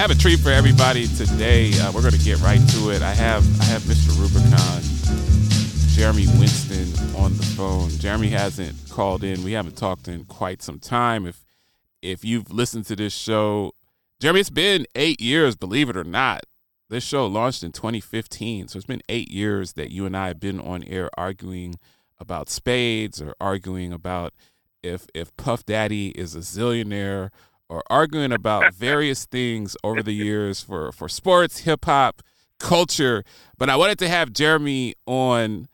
I have a treat for everybody today. Uh, we're going to get right to it. I have I have Mr. Rubicon, Jeremy Winston on the phone. Jeremy hasn't called in. We haven't talked in quite some time. If if you've listened to this show, Jeremy, it's been eight years, believe it or not. This show launched in 2015, so it's been eight years that you and I have been on air arguing about spades or arguing about if if Puff Daddy is a zillionaire or arguing about various things over the years for, for sports, hip hop, culture. But I wanted to have Jeremy on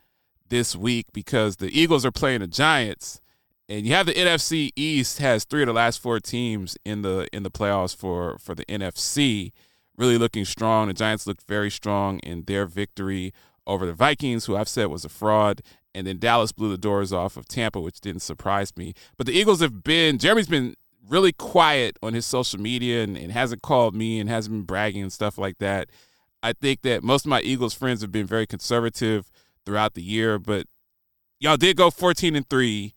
this week because the Eagles are playing the Giants. And you have the NFC East has three of the last four teams in the in the playoffs for for the NFC, really looking strong. The Giants looked very strong in their victory over the Vikings, who I've said was a fraud, and then Dallas blew the doors off of Tampa, which didn't surprise me. But the Eagles have been Jeremy's been really quiet on his social media and, and, hasn't called me and hasn't been bragging and stuff like that. I think that most of my Eagles friends have been very conservative throughout the year, but y'all did go 14 and 3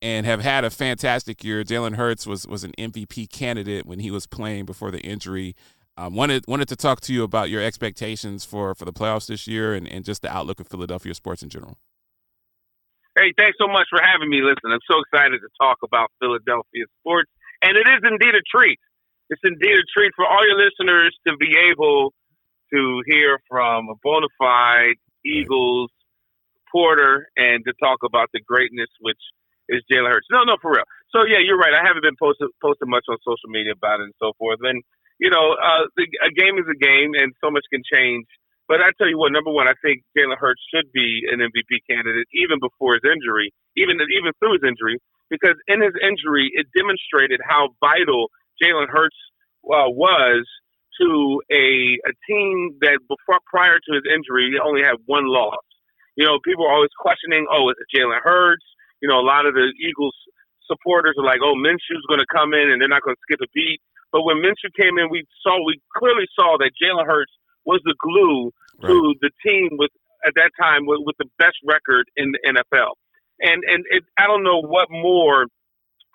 and have had a fantastic year. Jalen Hurts was was an MVP candidate when he was playing before the injury. Um, wanted wanted to talk to you about your expectations for for the playoffs this year and, and just the outlook of Philadelphia sports in general. Hey, thanks so much for having me. Listen, I'm so excited to talk about Philadelphia sports and it is indeed a treat. It's indeed a treat for all your listeners to be able to hear from a bona fide Eagles reporter and to talk about the greatness which is Jalen Hurts. No, no, for real. So yeah, you're right. I haven't been posted posted much on social media about it and so forth. And you know, uh, the, a game is a game, and so much can change. But I tell you what, number one, I think Jalen Hurts should be an MVP candidate even before his injury, even even through his injury, because in his injury, it demonstrated how vital Jalen Hurts uh, was to a, a team that before prior to his injury he only had one loss. You know, people are always questioning, oh, is it Jalen Hurts? You know, a lot of the Eagles supporters are like, oh, Minshew's going to come in and they're not going to skip a beat. But when Minshew came in, we saw we clearly saw that Jalen Hurts was the glue right. to the team with at that time with, with the best record in the NFL and and it, I don't know what more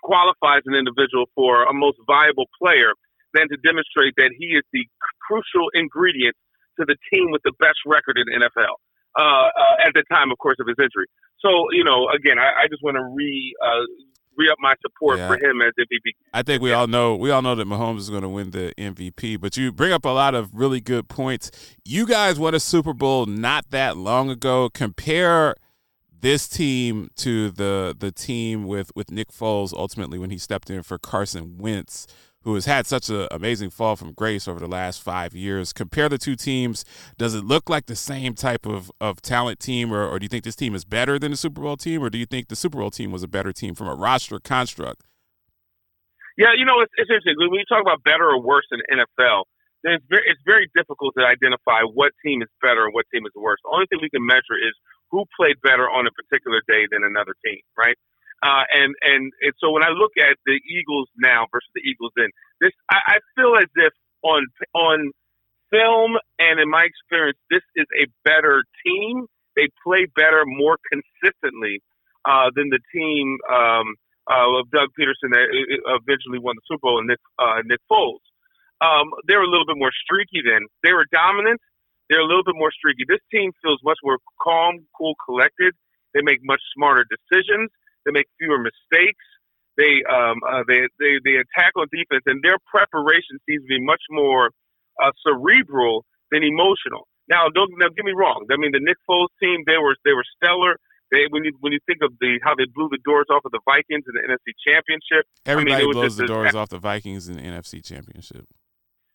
qualifies an individual for a most viable player than to demonstrate that he is the crucial ingredient to the team with the best record in the NFL uh, uh, at the time, of course, of his injury. So you know, again, I, I just want to re. Uh, re up my support yeah. for him as MVP. I think we yeah. all know we all know that Mahomes is going to win the MVP, but you bring up a lot of really good points. You guys won a Super Bowl not that long ago. Compare this team to the the team with with Nick Foles ultimately when he stepped in for Carson Wentz who has had such an amazing fall from grace over the last five years. Compare the two teams. Does it look like the same type of, of talent team, or, or do you think this team is better than the Super Bowl team, or do you think the Super Bowl team was a better team from a roster construct? Yeah, you know, it's, it's interesting. When you talk about better or worse in NFL, then it's very, it's very difficult to identify what team is better and what team is worse. The only thing we can measure is who played better on a particular day than another team, right? Uh, and, and and so when I look at the Eagles now versus the Eagles then, this I, I feel as if on on film and in my experience, this is a better team. They play better more consistently uh, than the team um, uh, of Doug Pederson that eventually won the Super Bowl and Nick uh, Nick Foles. Um, they were a little bit more streaky then. They were dominant, they're a little bit more streaky. This team feels much more calm, cool, collected. They make much smarter decisions. They make fewer mistakes. They um, uh, they, they they attack on defense, and their preparation seems to be much more uh, cerebral than emotional. Now, don't now get me wrong. I mean, the Nick Foles team they were they were stellar. They, when you when you think of the how they blew the doors off of the Vikings in the NFC Championship, everybody I mean, blows the doors off the Vikings in the NFC Championship.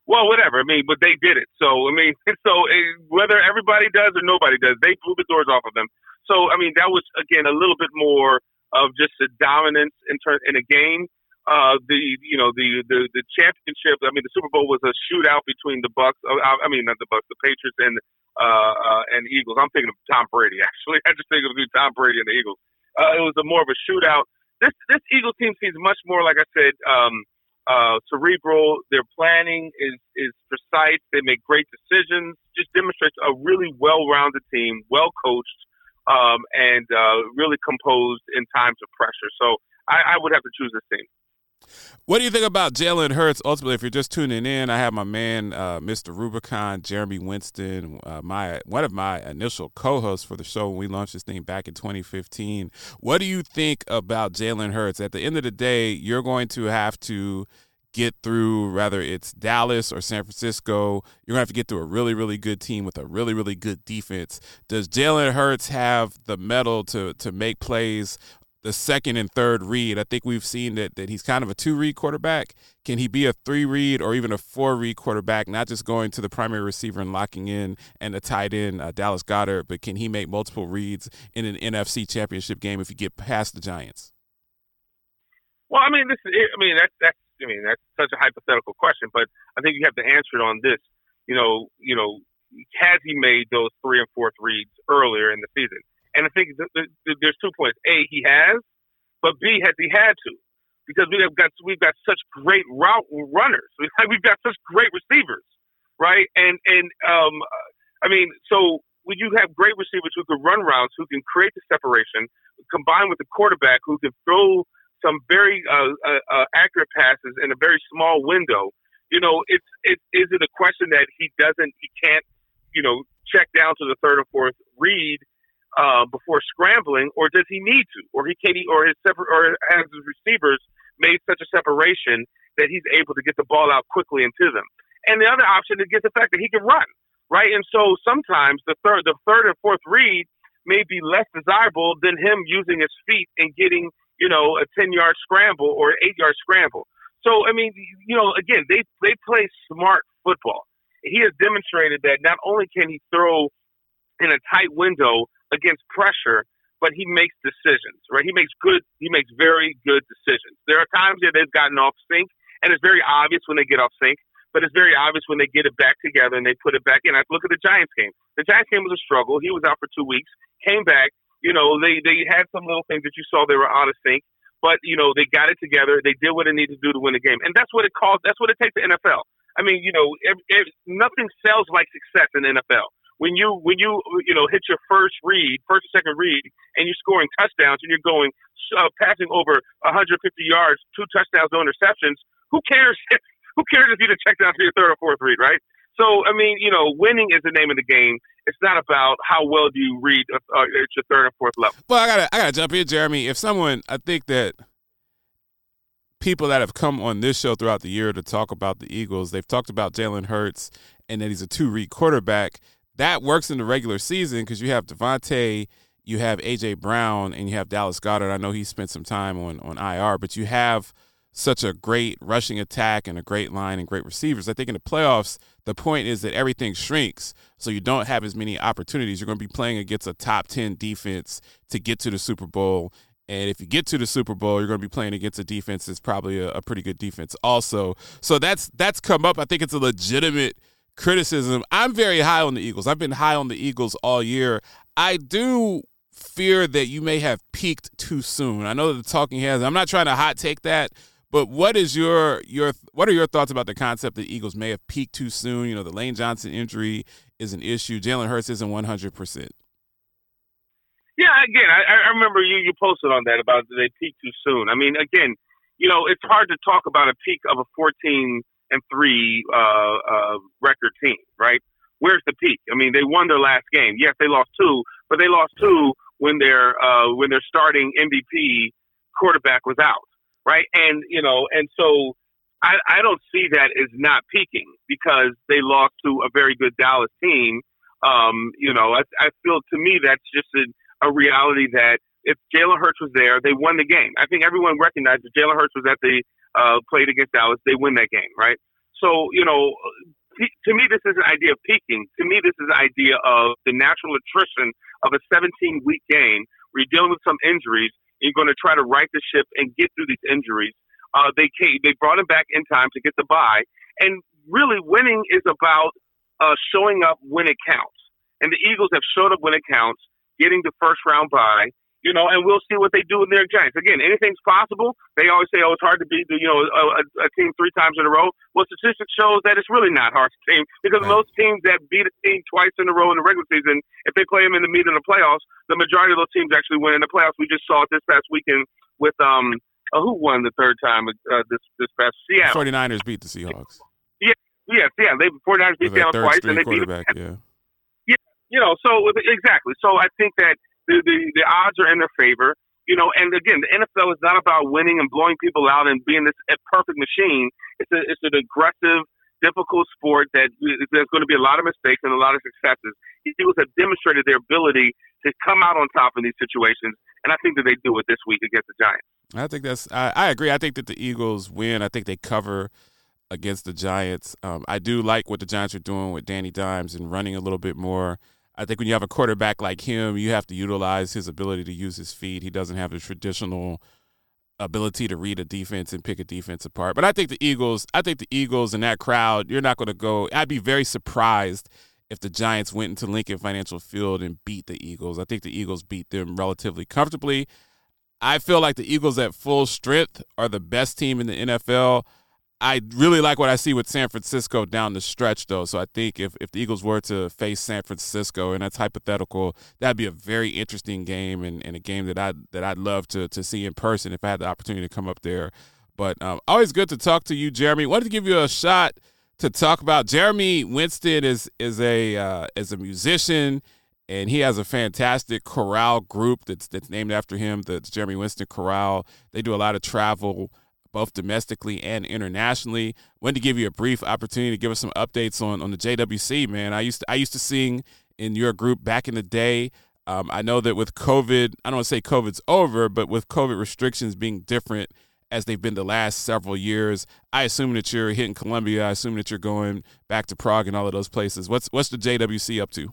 Well, whatever. I mean, but they did it. So I mean, so eh, whether everybody does or nobody does, they blew the doors off of them. So I mean, that was again a little bit more of just the dominance in turn in a game. Uh, the you know the, the the championship. I mean, the Super Bowl was a shootout between the Bucks. Uh, I, I mean, not the Bucks, the Patriots and uh, uh, and Eagles. I'm thinking of Tom Brady. Actually, I just think of Tom Brady and the Eagles. uh, it was a more of a shootout. This this Eagles team seems much more like I said, um, uh, cerebral. Their planning is is precise. They make great decisions. Just demonstrates a really well-rounded team, well coached, um, and uh, really composed in times of pressure. So I, I would have to choose this team. What do you think about Jalen Hurts? Ultimately, if you're just tuning in, I have my man, uh, Mr. Rubicon, Jeremy Winston, uh, my one of my initial co-hosts for the show when we launched this thing back in 2015. What do you think about Jalen Hurts? At the end of the day, you're going to have to get through whether it's Dallas or San Francisco. You're gonna have to get through a really, really good team with a really, really good defense. Does Jalen Hurts have the mettle to to make plays the second and third read. I think we've seen that that he's kind of a two read quarterback. Can he be a three read or even a four read quarterback? Not just going to the primary receiver and locking in and the tight end uh, Dallas Goedert, but can he make multiple reads in an NFC Championship game if you get past the Giants? Well, I mean, this is, I mean that's that's I mean that's such a hypothetical question, but I think you have to answer it on this. You know, you know, has he made those three and fourth reads earlier in the season? And I think th- th- there's two points. A, he has, but B, has he had to? Because we have got we've got such great route runners. We've got such great receivers, right? And and um, I mean, so when you have great receivers who can run routes, who can create the separation, combined with the quarterback who can throw some very uh, uh, uh, accurate passes in a very small window, you know, it's it is it a question that he doesn't, he can't, you know, check down to the third or fourth read uh, before scrambling, or does he need to, or he can he, or his separ- or has his receivers made such a separation that he's able to get the ball out quickly into them. And the other option is get the fact that he can run, right? And so sometimes the third, the third and fourth read may be less desirable than him using his feet and getting, you know, a ten yard scramble or eight yard scramble. So I mean, you know, again, they they play smart football. He has demonstrated that not only can he throw in a tight window, against pressure, but he makes decisions, right? He makes good, he makes very good decisions. There are times that they've gotten off sync, and it's very obvious when they get off sync, but it's very obvious when they get it back together and they put it back in. I look at the Giants game. The Giants game was a struggle. He was out for two weeks, came back. You know, they they had some little things that you saw they were out of sync, but you know they got it together. They did what they needed to do to win the game, and that's what it calls. That's what it takes the NFL. I mean, you know, if, if nothing sells like success in NFL when you when you you know hit your first read, first or second read, and you're scoring touchdowns and you're going uh, passing over 150 yards, two touchdowns, no interceptions. Who cares? who cares if you just check down to your third or fourth read, right? So I mean, you know, winning is the name of the game. It's not about how well do you read uh, uh at your third or fourth level. Well, I gotta I gotta jump in, Jeremy. If someone, I think that people that have come on this show throughout the year to talk about the Eagles, they've talked about Jalen Hurts and that he's a two read quarterback that works in the regular season because you have DeVonta, you have AJ Brown, and you have Dallas Goedert. I know he spent some time on on IR, but you have such a great rushing attack and a great line and great receivers. I think in the playoffs, the point is that everything shrinks, so you don't have as many opportunities. You're going to be playing against a top ten defense to get to the Super Bowl. And if you get to the Super Bowl, you're going to be playing against a defense that's probably a, a pretty good defense, also. So that's that's come up. I think it's a legitimate criticism. I'm very high on the Eagles. I've been high on the Eagles all year. I do fear that you may have peaked too soon. I know that the talking heads. I'm not trying to hot take that, but what is your your what are your thoughts about the concept that Eagles may have peaked too soon? You know, the Lane Johnson injury is an issue. Jalen Hurts isn't 100. percent Yeah, again, I, I remember you you posted on that about did they peaked too soon. I mean, again, you know, it's hard to talk about a peak of a 14- and three uh, uh, record team, right? Where's the peak? I mean, they won their last game. Yes, they lost two, but they lost two when their uh, when their starting MVP quarterback was out, right? And you know, and so I, I don't see that as not peaking because they lost to a very good Dallas team. Um, you know, I, I feel to me that's just a, a reality that if Jalen Hurts was there, they won the game. I think everyone recognized that Jalen Hurts was at the uh, played against Dallas, they win that game, right? So, you know, to me, this is an idea of peaking. To me, this is an idea of the natural attrition of a 17 week game where you're dealing with some injuries. You're going to try to right the ship and get through these injuries. Uh, they came, they brought him back in time to get the bye, and really, winning is about uh, showing up when it counts. And the Eagles have showed up when it counts, getting the first round bye, you know, and we'll see what they do in their Giants. Again, anything's possible. They always say, "Oh, it's hard to beat the, you know a, a team three times in a row." Well, statistics shows that it's really not hard to team because right. most teams that beat a team twice in a row in the regular season, if they play them in the meet in the playoffs, the majority of those teams actually win in the playoffs. We just saw it this past weekend with um uh, who won the third time uh, this this past Seattle. 49ers beat the Seahawks. Yeah, yeah, yeah. They 49ers beat Seattle twice, and they beat them. Yeah. Yeah, you know, so exactly. So I think that the, the, the odds are in their favor. You know, and again, the NFL is not about winning and blowing people out and being this perfect machine. It's a, it's an aggressive, difficult sport that there's going to be a lot of mistakes and a lot of successes. The Eagles have demonstrated their ability to come out on top in these situations, and I think that they do it this week against the Giants. I think that's. I, I agree. I think that the Eagles win. I think they cover against the Giants. Um, I do like what the Giants are doing with Danny Dimes and running a little bit more. I think when you have a quarterback like him, you have to utilize his ability to use his feet. He doesn't have the traditional ability to read a defense and pick a defense apart. But I think the Eagles, I think the Eagles and that crowd, you're not going to go. I'd be very surprised if the Giants went into Lincoln Financial Field and beat the Eagles. I think the Eagles beat them relatively comfortably. I feel like the Eagles at full strength are the best team in the NFL. I really like what I see with San Francisco down the stretch, though. So I think if, if the Eagles were to face San Francisco, and that's hypothetical, that'd be a very interesting game and, and a game that I that I'd love to to see in person if I had the opportunity to come up there. But um, always good to talk to you, Jeremy. Wanted to give you a shot to talk about Jeremy Winston is is a uh, is a musician and he has a fantastic chorale group that's that's named after him, the Jeremy Winston Chorale. They do a lot of travel both domestically and internationally. Wanted to give you a brief opportunity to give us some updates on on the JWC, man. I used to, I used to sing in your group back in the day. Um, I know that with COVID, I don't want to say COVID's over, but with COVID restrictions being different as they've been the last several years, I assume that you're hitting Colombia. I assume that you're going back to Prague and all of those places. What's what's the JWC up to?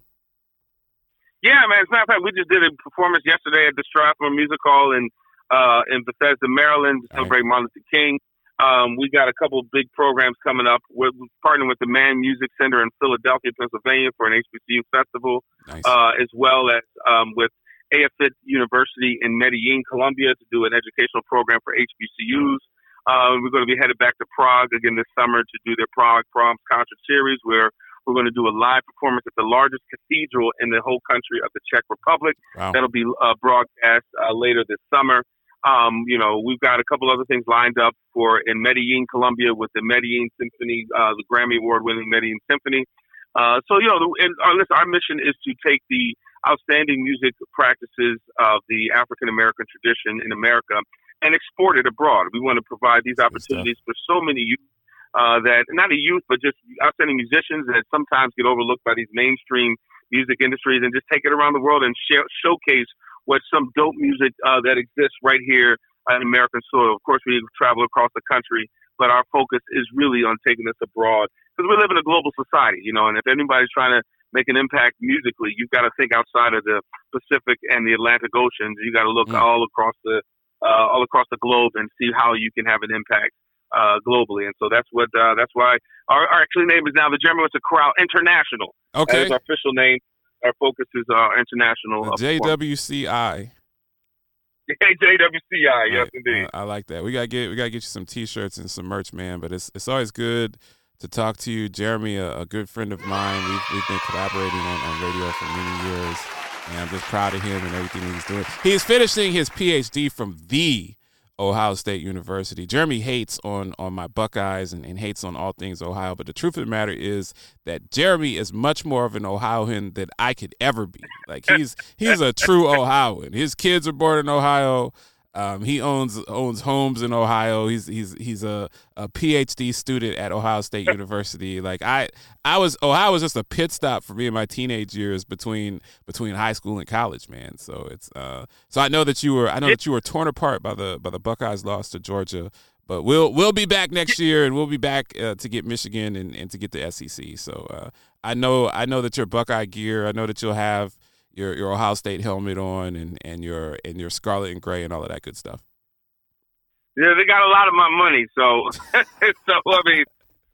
Yeah, man. As a matter of fact, we just did a performance yesterday at the Strathmore Music Hall in uh, in Bethesda, Maryland, to celebrate right. Martin Luther King. Um, we got a couple of big programs coming up. We're partnering with the Mann Music Center in Philadelphia, Pennsylvania for an HBCU festival, nice. uh, as well as um, with EAFIT University in Medellin, Colombia, to do an educational program for HBCUs. Uh, we're going to be headed back to Prague again this summer to do their Prague Proms concert series, where we're going to do a live performance at the largest cathedral in the whole country of the Czech Republic. Wow. That'll be uh, broadcast uh, later this summer. Um, you know, we've got a couple other things lined up for in Medellin, Colombia, with the Medellin Symphony, uh, the Grammy Award-winning Medellin Symphony. Uh, so you know, and our, listen, our mission is to take the outstanding music practices of the African American tradition in America and export it abroad. We want to provide these opportunities for so many youth uh, that not a youth, but just outstanding musicians that sometimes get overlooked by these mainstream music industries, and just take it around the world and sh- showcase with some dope music uh, that exists right here on American soil. Of course, we travel across the country, but our focus is really on taking this abroad because we live in a global society, you know. And if anybody's trying to make an impact musically, you've got to think outside of the Pacific and the Atlantic Oceans. You got to look mm. all across the uh, all across the globe and see how you can have an impact uh, globally. And so that's what uh, that's why our, our actually name is now the Jeremy Winston Chorale International. Okay, that is our official name our focus is uh, international. Uh, JWCI. JWCI, yes, indeed. I like that. We gotta get we gotta get you some T-shirts and some merch, man. But it's it's always good to talk to you, Jeremy, a, a good friend of mine. We've we've been collaborating on, on radio for many years, and I'm just proud of him and everything he's doing. He's finishing his PhD from the Ohio State University. Jeremy hates on on my Buckeyes and, and, hates on all things Ohio, but the truth of the matter is that Jeremy is much more of an Ohioan than I could ever be. Like he's he's a true Ohioan. His kids are born in Ohio. Um, he owns owns homes in Ohio. He's he's he's a, a PhD student at Ohio State University. Like I I was Ohio was just a pit stop for me in my teenage years between between high school and college, man. So it's uh so I know that you were I know that you were torn apart by the by the Buckeyes loss to Georgia. But we'll we'll be back next year, and we'll be back uh, to get Michigan and, and to get the SEC. So uh, I know I know that your Buckeye gear. I know that you'll have your your Ohio State helmet on and, and your and your scarlet and gray and all of that good stuff. Yeah, they got a lot of my money, so so I mean,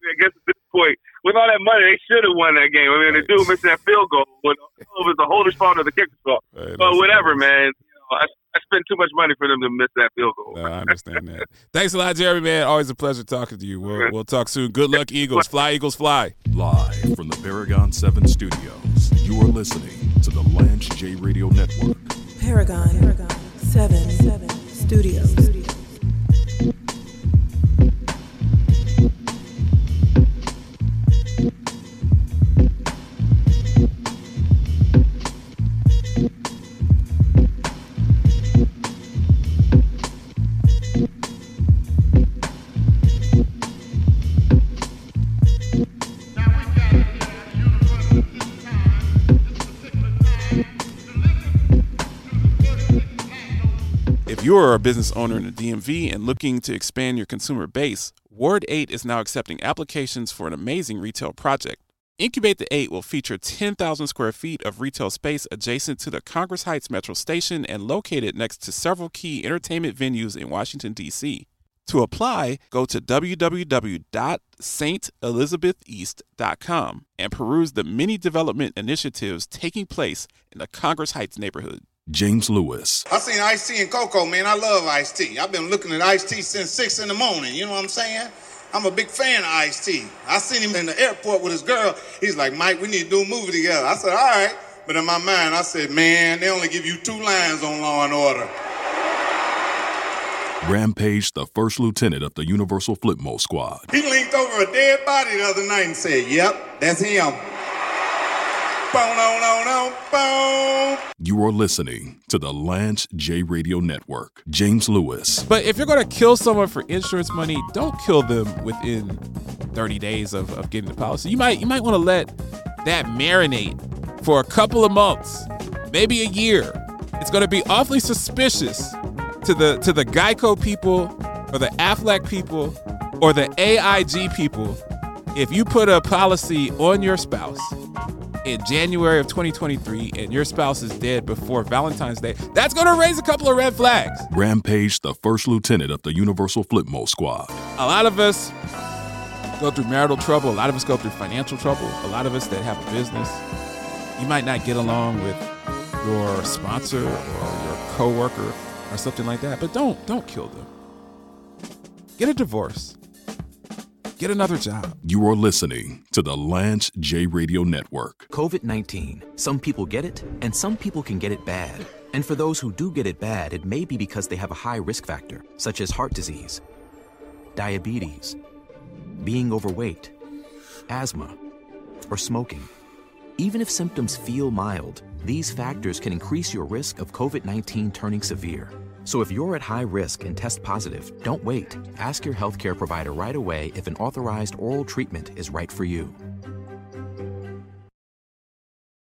I guess at this point, with all that money, they should have won that game. I mean, right. the dude missed that field goal, but it was the holders fault of the kicker's fault. Right, but whatever, man. You know, I, I spent too much money for them to miss that field goal. No, I understand that. Thanks a lot, Jeremy. Man, always a pleasure talking to you. We'll, we'll talk soon. Good luck, Eagles. Fly, Eagles, fly. Live from the Paragon 7 studios, you are listening to the Lance J Radio Network. Paragon, Paragon 7, 7 Studios. If you are a business owner in the DMV and looking to expand your consumer base, Ward 8 is now accepting applications for an amazing retail project. Incubate the 8 will feature 10,000 square feet of retail space adjacent to the Congress Heights Metro Station and located next to several key entertainment venues in Washington, D.C. To apply, go to www.stelizabeth.east.com and peruse the many development initiatives taking place in the Congress Heights neighborhood. James Lewis, I seen Ice T and Coco, man. I love Ice T. I've been looking at Ice T since six in the morning. You know what I'm saying? I'm a big fan of Ice T. I seen him in the airport with his girl. He's like, Mike, we need to do a movie together. I said, all right. But in my mind, I said, man, they only give you two lines on Law and Order. Rampage, the first lieutenant of the Universal Flipmode Squad. He linked over a dead body the other night and said, yep, that's him. Boom, no, no, no, boom. You are listening to the Lance J Radio Network. James Lewis, But if you're going to kill someone for insurance money, don't kill them within 30 days of, of getting the policy. You might you might want to let that marinate for a couple of months, maybe a year. It's going to be awfully suspicious to the to the Geico people or the Aflac people or the AIG people if you put a policy on your spouse in January of 2023 and your spouse is dead before Valentine's Day, that's going to raise a couple of red flags. Rampage, the first lieutenant of the Universal Flipmode Squad. A lot of us go through marital trouble. A lot of us go through financial trouble. A lot of us that have a business, you might not get along with your sponsor or your coworker or something like that. But don't don't kill them. Get a divorce. Get another job. You are listening to the Lance J Radio Network. COVID 19. Some people get it, and some people can get it bad. And for those who do get it bad, it may be because they have a high risk factor, such as heart disease, diabetes, being overweight, asthma, or smoking. Even if symptoms feel mild, these factors can increase your risk of COVID 19 turning severe. So if you're at high risk and test positive, don't wait. Ask your healthcare provider right away if an authorized oral treatment is right for you.